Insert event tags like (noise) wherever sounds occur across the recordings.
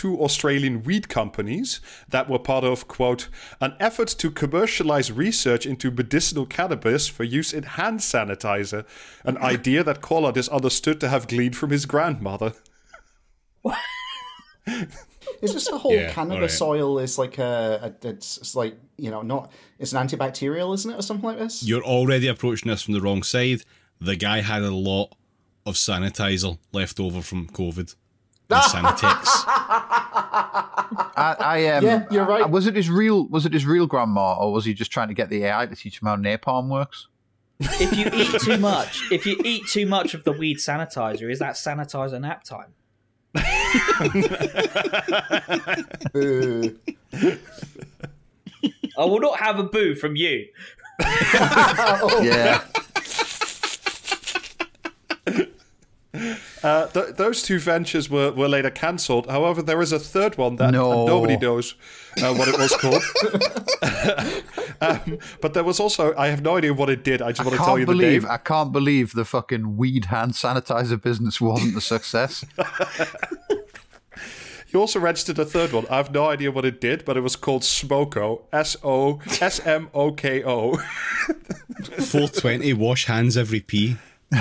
two Australian weed companies that were part of, quote, an effort to commercialize research into medicinal cannabis for use in hand sanitizer, an (laughs) idea that Collard is understood to have gleaned from his grandmother. (laughs) Is this the whole Yeah, cannabis alright. oil is like a, a it's, it's like you know not it's an antibacterial, isn't it, or something like this? You're already approaching this from the wrong side. The guy had a lot of sanitizer left over from COVID. And Sanitex. I, I um, Yeah, you're right. I- Was it his real? Was it his real grandma, or was he just trying to get the AI to teach him how napalm works? If you eat too much, if you eat too much of the weed sanitizer, is that sanitizer nap time? Boo. (laughs) I will not have a boo from you. (laughs) Yeah, Uh, th- those two ventures were, were later cancelled. However, there is a third one that No. nobody knows uh, what it was called. (laughs) um, but there was also, I have no idea what it did. I just I want to tell you can't the name. I can't believe the fucking weed hand sanitizer business wasn't a success. (laughs) He also registered a third one. I have no idea what it did, but it was called Smoko. S O S M O K O. 420, wash hands every pee. (laughs)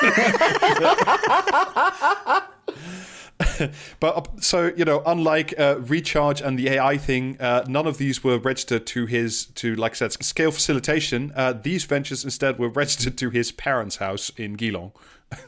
(laughs) But uh, so you know, unlike uh, Recharge and the AI thing, uh, none of these were registered to his to like I said scale facilitation. Uh, these ventures instead were registered to his parents' house in Geelong. (laughs)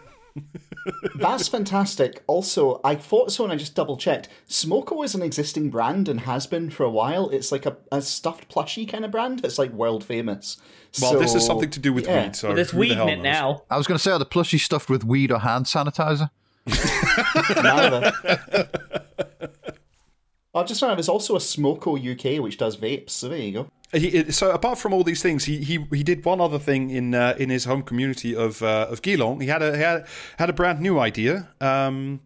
That's fantastic. Also, I thought so and I just double checked. Smoko is an existing brand and has been for a while. It's like a, a stuffed plushie kind of brand. It's like world famous. Well, this is something to do with yeah. weed. So But there's who the weed in it knows? now. I was going to say, are the plushie stuffed with weed or hand sanitizer? (laughs) Neither. I just found out there's also a Smoko UK which does vapes. So there you go. He, so apart from all these things, he he, he did one other thing in uh, in his home community of uh, of Geelong. He had a he had, had a brand new idea. Um,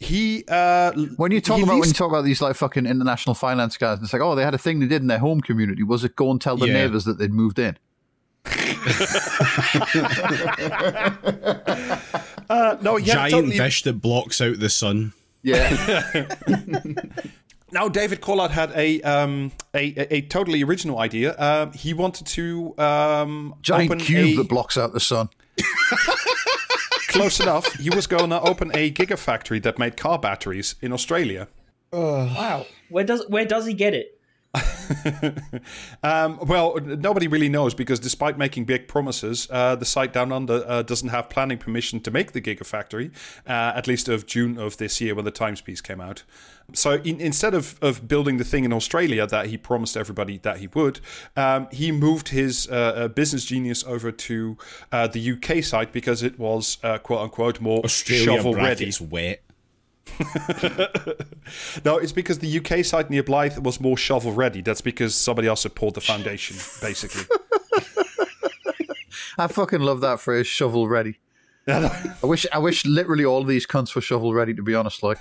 he uh, When you talk he about when you talk about these like fucking international finance guys, and it's like, oh, they had a thing they did in their home community. Was it go and tell the Yeah. neighbours that they'd moved in? (laughs) uh, no yeah Giant totally, dish that blocks out the sun. Yeah, (laughs) (laughs) Now, David Collard had a um, a, a, a totally original idea. Um, he wanted to um, giant open cube a, that blocks out the sun. (laughs) close enough. He was going to open a gigafactory that made car batteries in Australia. Wow. Where does where does he get it? (laughs) Um, well, nobody really knows because despite making big promises, uh, the site down under uh, doesn't have planning permission to make the gigafactory, uh, at least of June of this year when the Times piece came out. So in, instead of, of building the thing in Australia that he promised everybody that he would, um, he moved his uh, uh, business genius over to uh, the UK site because it was uh, quote unquote more Australia shovel ready. wet. (laughs) No, it's because the UK site near Blyth was more shovel ready. That's because somebody else had poured the foundation, basically. (laughs) I fucking love that phrase, shovel ready. (laughs) I wish I wish literally all of these cunts were shovel ready to be honest, like